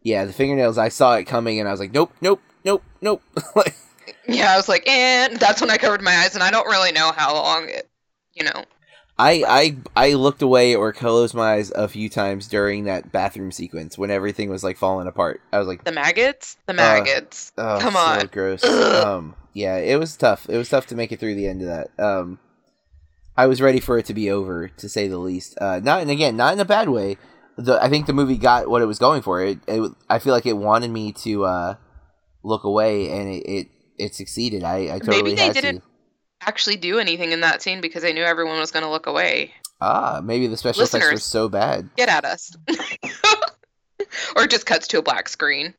Speaker 2: Yeah, the fingernails. I saw it coming, and I was like, "Nope, nope, nope, nope."
Speaker 3: yeah, I was like, and that's when I covered my eyes, and I don't really know how long it, you know.
Speaker 2: I I I looked away or closed my eyes a few times during that bathroom sequence when everything was like falling apart. I was like,
Speaker 3: The maggots, the maggots.
Speaker 2: "Oh,
Speaker 3: Come
Speaker 2: so
Speaker 3: on.
Speaker 2: gross." Um, yeah, it was tough. It was tough to make it through the end of that. Um, I was ready for it to be over, to say the least. Uh, not and again, not in a bad way. The I think the movie got what it was going for. It, it I feel like it wanted me to uh, look away, and it it, it succeeded. I, I totally
Speaker 3: Maybe they
Speaker 2: had
Speaker 3: didn't-
Speaker 2: to.
Speaker 3: Actually, do anything in that scene because I knew everyone was going to look away.
Speaker 2: Ah, maybe the special effects were so bad.
Speaker 3: Get at us. or just cuts to a black screen.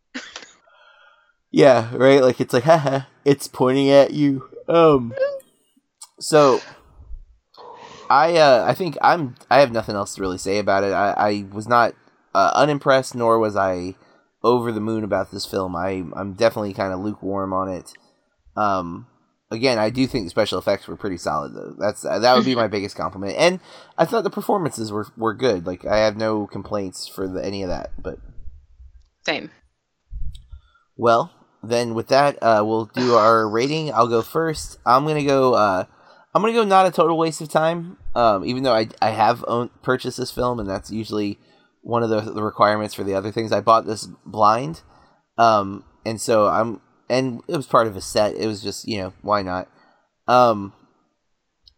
Speaker 2: Yeah, right. Like it's like, haha, it's pointing at you. Um. So, I uh, I think I'm I have nothing else to really say about it. I, I was not uh, unimpressed, nor was I over the moon about this film. I I'm definitely kind of lukewarm on it. Um, again, I do think the special effects were pretty solid though. That's uh, that would be my biggest compliment. And I thought the performances were were good. Like I have no complaints for the, any of that. But
Speaker 3: Same.
Speaker 2: well, then with that, uh, we'll do our rating. I'll go first. I'm gonna go. Uh, I'm gonna go. Not a total waste of time. Um, even though I I have owned, purchased this film, and that's usually one of the, the requirements for the other things. I bought this blind, um, and so I'm and it was part of a set. It was just you know why not. Um,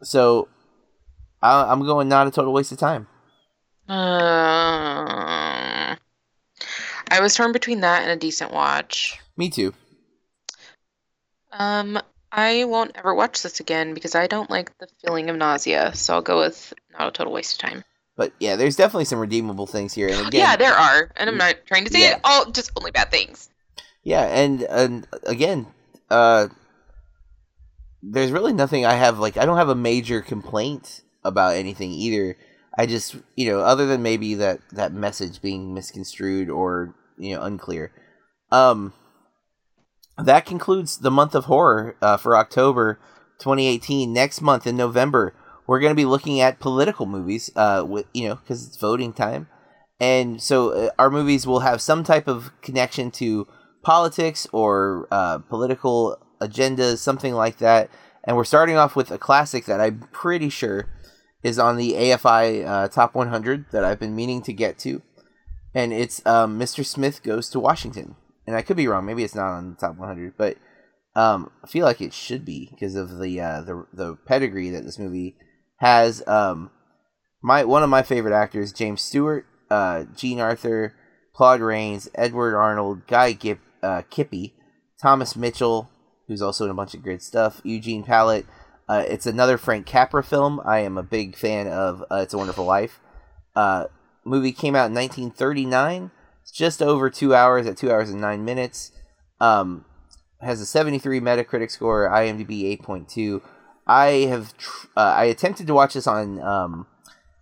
Speaker 2: so I, I'm going not a total waste of time.
Speaker 3: Uh, I was torn between that and a decent watch.
Speaker 2: Me too.
Speaker 3: Um, I won't ever watch this again because I don't like the feeling of nausea. So I'll go with not a total waste of time.
Speaker 2: But yeah, there's definitely some redeemable things here. And again,
Speaker 3: yeah, there are, and I'm not trying to say
Speaker 2: Yeah.
Speaker 3: it all just only bad things.
Speaker 2: Yeah, and and again, uh there's really nothing I have like I don't have a major complaint about anything either. I just, you know, other than maybe that that message being misconstrued or, you know, unclear. Um that concludes the month of horror uh, for October 2018. Next month in November, we're going to be looking at political movies uh with, you know, cuz it's voting time. And so uh, our movies will have some type of connection to politics or uh, political agendas, something like that. And we're starting off with a classic that I'm pretty sure is on the AFI uh, Top 100 that I've been meaning to get to. And it's um, Mr. Smith Goes to Washington. And I could be wrong. Maybe it's not on the Top 100, but um, I feel like it should be because of the, uh, the the pedigree that this movie has. Um, my one of my favorite actors, James Stewart, uh, Jean Arthur, Claude Rains, Edward Arnold, Guy Gip, uh, Kibbee, Thomas Mitchell, who's also in a bunch of great stuff, Eugene Pallette. Uh, it's another Frank Capra film. I am a big fan of uh, It's a Wonderful Life. Uh, movie came out in 1939. It's just over two hours at two hours and nine minutes. Um, has a 73 Metacritic score, IMDb 8.2. I have tr- uh, I attempted to watch this on um,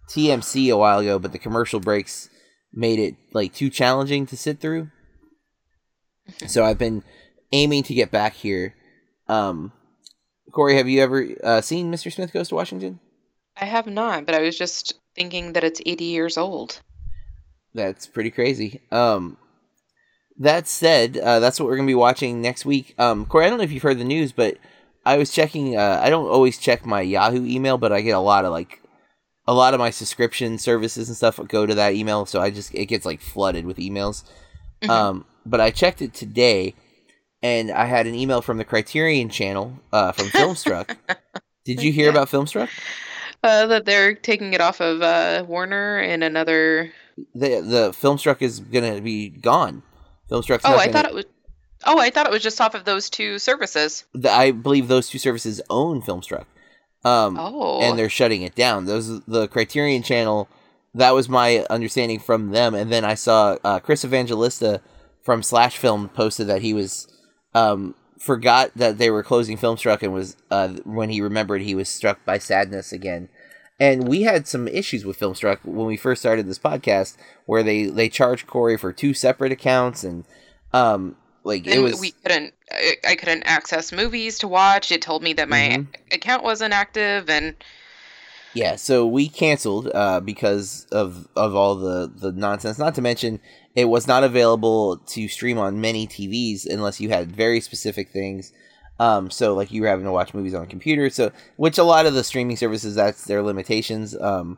Speaker 2: TMC a while ago, but the commercial breaks made it like too challenging to sit through. So I've been aiming to get back here. Um, Corey, have you ever uh, seen Mr. Smith Goes to Washington?
Speaker 3: I have not, but I was just thinking that it's 80 years old.
Speaker 2: That's pretty crazy. Um, that said, uh, that's what we're gonna be watching next week. Um, Corey, I don't know if you've heard the news, but I was checking. Uh, I don't always check my Yahoo email, but I get a lot of like a lot of my subscription services and stuff go to that email, so I just it gets like flooded with emails.
Speaker 3: Mhm.
Speaker 2: Um, but I checked it today, and I had an email from the Criterion Channel uh, from Filmstruck. Did you hear
Speaker 3: Yeah.
Speaker 2: about Filmstruck?
Speaker 3: Uh, that they're taking it off of uh, Warner and another.
Speaker 2: The the Filmstruck is gonna be gone. Filmstruck.
Speaker 3: Oh, I
Speaker 2: gonna-
Speaker 3: thought it was. Oh, I thought it was just off of those two services.
Speaker 2: the, I believe those two services own Filmstruck. Um,
Speaker 3: Oh,
Speaker 2: and they're shutting it down. Those the Criterion Channel. That was my understanding from them. And then I saw uh, Chris Evangelista from Slash Film posted that he was um, forgot that they were closing Filmstruck and was uh, when he remembered he was struck by sadness again. And we had some issues with Filmstruck when we first started this podcast, where they they charged Corey for two separate accounts, and um, like it was
Speaker 3: we couldn't. I, I couldn't access movies to watch. It told me that my
Speaker 2: Mhm.
Speaker 3: account wasn't active, and
Speaker 2: Yeah, so we canceled uh, because of of all the the nonsense. Not to mention, it was not available to stream on many TVs unless you had very specific things. Um, so like you were having to watch movies on a computer. So which a lot of the streaming services that's their limitations. Um,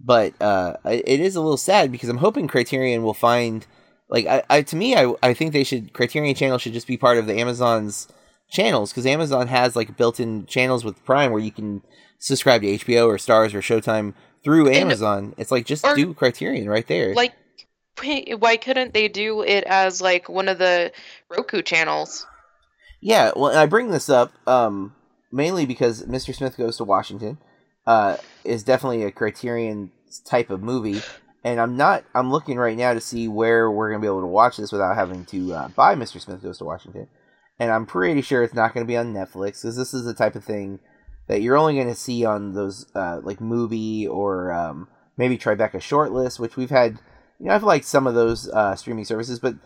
Speaker 2: but uh, it is a little sad because I'm hoping Criterion will find like I, I to me I I think they should Criterion Channel should just be part of the Amazon's channels because Amazon has like built-in channels with Prime where you can subscribe to HBO or Starz or Showtime through
Speaker 3: And-
Speaker 2: Amazon. it's like just do Criterion right there.
Speaker 3: like, wait, why couldn't they do it as like one of the Roku channels?
Speaker 2: yeah, well, and I bring this up um, mainly because Mr. Smith Goes to Washington uh, is definitely a Criterion type of movie, and I'm not. I'm looking right now to see where we're gonna be able to watch this without having to uh, buy Mr. Smith Goes to Washington, and I'm pretty sure it's not gonna be on Netflix because this is the type of thing that you're only going to see on those uh, like movie or um, maybe Tribeca shortlist, which we've had. You know, I've liked some of those uh, streaming services, but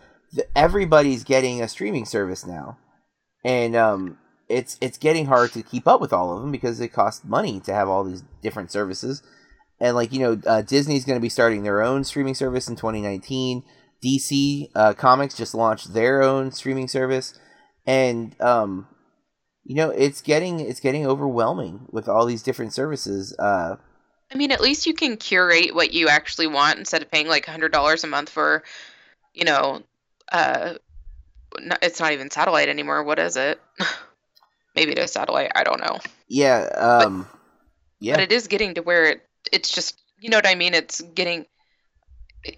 Speaker 2: everybody's getting a streaming service now, and um, it's it's getting hard to keep up with all of them because it costs money to have all these different services. And like you know, uh, Disney's going to be starting their own streaming service in 2019. DC uh, Comics just launched their own streaming service, and um, you know it's getting it's getting overwhelming with all these different services. Uh,
Speaker 3: I mean, at least you can curate what you actually want instead of paying like hundred dollars a month for, you know, uh, it's not even satellite anymore. What is it? Maybe it is satellite. I don't know.
Speaker 2: Yeah. Um,
Speaker 3: but,
Speaker 2: yeah.
Speaker 3: But it is getting to where it it's just you know what I mean. It's getting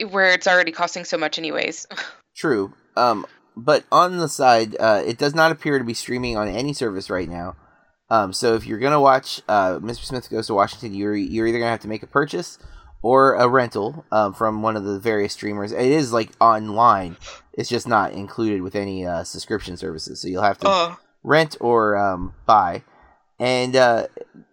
Speaker 3: where it's already costing so much, anyways.
Speaker 2: True. Um, but on the side, uh, it does not appear to be streaming on any service right now. Um, so if you're gonna watch uh, Mr. Smith Goes to Washington, you're you're either gonna have to make a purchase or a rental um, from one of the various streamers. It is like online. It's just not included with any uh, subscription services. So you'll have to
Speaker 3: oh.
Speaker 2: rent or um, buy. And uh,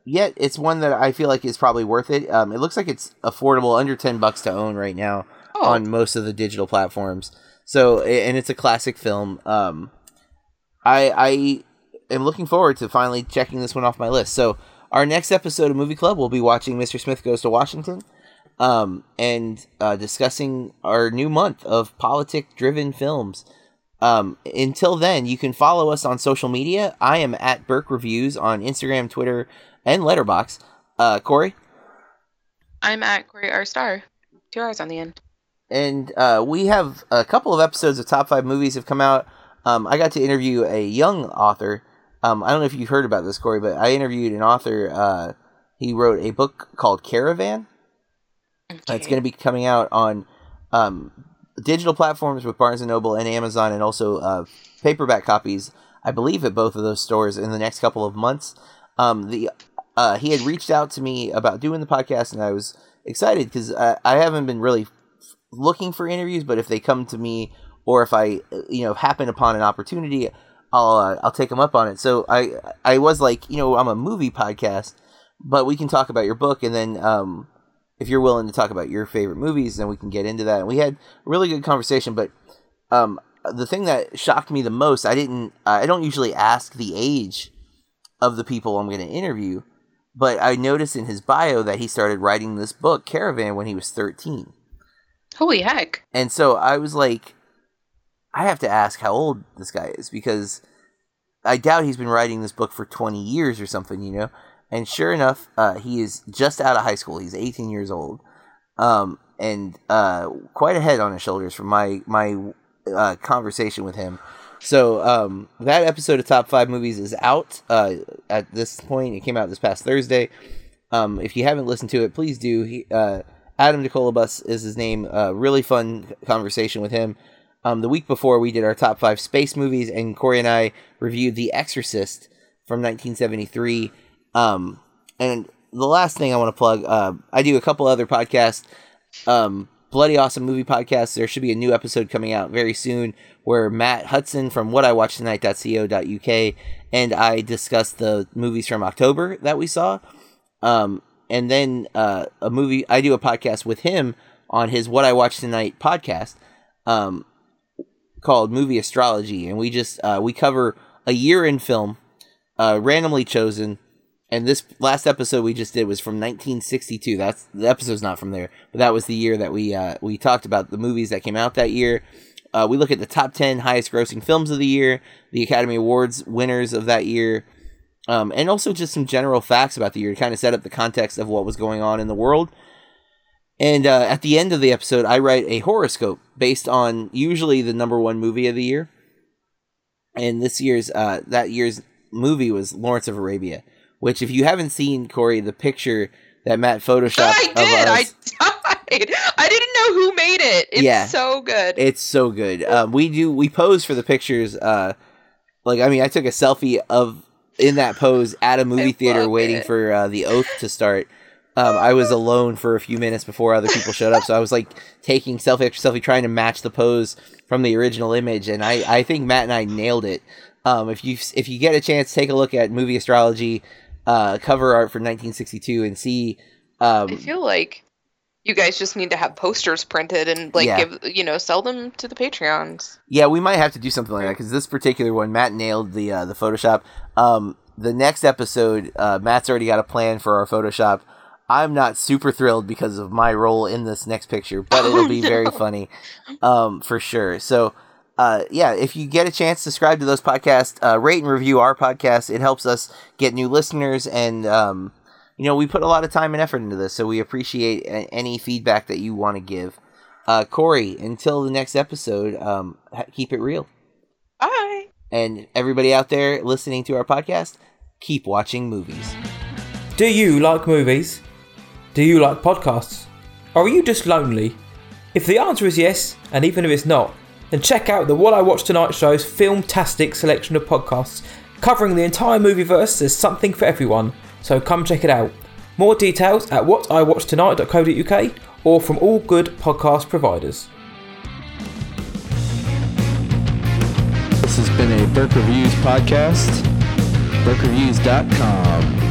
Speaker 2: yet, it's one that I feel like is probably worth it. Um, it looks like it's affordable, under ten bucks to own right now
Speaker 3: Oh.
Speaker 2: on most of the digital platforms. So, and it's a classic film. Um, I I am looking forward to finally checking this one off my list. So, our next episode of Movie Club, we'll be watching Mr. Smith Goes to Washington, um, and uh, discussing our new month of politic-driven films. Um, until then, you can follow us on social media. I am at Burke Reviews on Instagram, Twitter, and Letterboxd. Uh, Corey,
Speaker 3: I'm at Corey R Star. Two R's on the end.
Speaker 2: And uh, we have a couple of episodes of top five movies have come out. Um, I got to interview a young author. Um, I don't know if you've heard about this, Corey, but I interviewed an author. Uh, he wrote a book called Caravan. Okay. It's going to be coming out on um, digital platforms with Barnes and Noble and Amazon, and also uh, paperback copies. I believe at both of those stores in the next couple of months. Um, the uh, he had reached out to me about doing the podcast, and I was excited because I, I haven't been really looking for interviews, but if they come to me or if I you know happen upon an opportunity, I'll uh, I'll take them up on it. So I I was like, you know, I'm a movie podcast, but we can talk about your book, and then um, if you're willing to talk about your favorite movies, then we can get into that. And we had a really good conversation, but um, the thing that shocked me the most, I didn't I don't usually ask the age of the people I'm going to interview, but I noticed in his bio that he started writing this book Caravan when he was 13.
Speaker 3: Holy heck!
Speaker 2: And so I was like, I have to ask how old this guy is because I doubt he's been writing this book for 20 years or something, you know? And sure enough, uh, he is just out of high school. He's 18 years old. Um, and uh, quite a head on his shoulders from my, my uh, conversation with him. So um, that episode of Top 5 Movies is out uh, at this point. It came out this past Thursday. Um, if you haven't listened to it, please do. He, uh, Adam DeColabus is his name. Uh, really fun conversation with him. Um, the week before, we did our top five space movies, and Corey and I reviewed The Exorcist from 1973. Um, and the last thing I want to plug, uh, I do a couple other podcasts. Um, Bloody Awesome Movie Podcast. There should be a new episode coming out very soon where Matt Hudson from What I Watched whatIwatchtonight.co.uk and I discuss the movies from October that we saw. Um, and then uh, a movie, I do a podcast with him on his What I Watched Tonight podcast um, called Movie Astrology. And we just, uh, we cover a year in film, uh, randomly chosen. And this last episode we just did was from 1962. That's the episode's not from there, but that was the year that we uh, we talked about the movies that came out that year. Uh, we look at the top 10 highest grossing films of the year, the Academy Awards winners of that year, um, and also just some general facts about the year to kind of set up the context of what was going on in the world. And uh, at the end of the episode, I write a horoscope based on usually the number one movie of the year. And this year's uh, that year's movie was Lawrence of Arabia, which if you haven't seen Corey, the picture that Matt photoshopped
Speaker 3: I
Speaker 2: of
Speaker 3: did. I died. I didn't know who made it. It's
Speaker 2: Yeah.
Speaker 3: so good.
Speaker 2: it's so good. Um, we do we pose for the pictures. Uh, like I mean, I took a selfie of in that pose at a movie
Speaker 3: I
Speaker 2: theater waiting
Speaker 3: it.
Speaker 2: for uh, the oath to start. Um, I was alone for a few minutes before other people showed up, so I was like taking selfie after selfie, trying to match the pose from the original image, and I, I think Matt and I nailed it. Um, if you if you get a chance, take a look at movie astrology. uh, cover art for 1962 and see. Um,
Speaker 3: I feel like you guys just need to have posters printed and like
Speaker 2: Yeah.
Speaker 3: give you know sell them to the Patreons.
Speaker 2: Yeah, we might have to do something like that because this particular one, Matt nailed the uh, the Photoshop. Um, the next episode, uh, Matt's already got a plan for our Photoshop. I'm not super thrilled because of my role in this next picture, but it'll
Speaker 3: Oh,
Speaker 2: be very funny, um, for sure. So, uh, yeah, if you get a chance, subscribe to those podcasts, uh, rate and review our podcast. It helps us get new listeners, and um, you know we put a lot of time and effort into this, so we appreciate a- any feedback that you want to give. Uh, Corey, until the next episode, um, ha- keep it real.
Speaker 3: Bye.
Speaker 2: And everybody out there listening to our podcast, keep watching movies.
Speaker 4: Do you like movies? Do you like podcasts? Or are you just lonely? If the answer is yes, and even if it's not, then check out the What I Watched Tonight show's filmtastic selection of podcasts covering the entire movieverse. There's something for everyone, so come check it out. More details at whatiwatchtonight.co.uk or from all good podcast providers.
Speaker 5: This has been a Burke Reviews podcast. BurkeReviews.com.